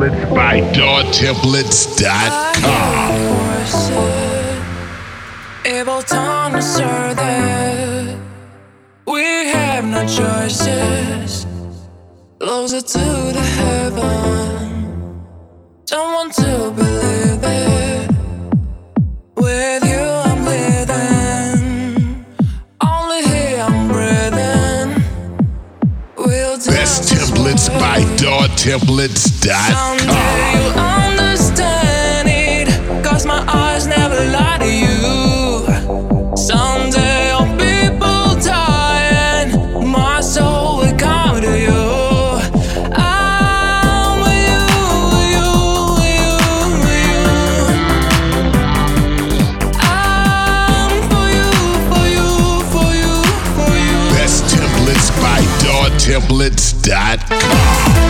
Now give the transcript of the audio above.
Templates by DawTemplates.com. It will turn to We have no choices. Closer to the heaven. Don't want to Best templates by DawTemplates.com. templates.com.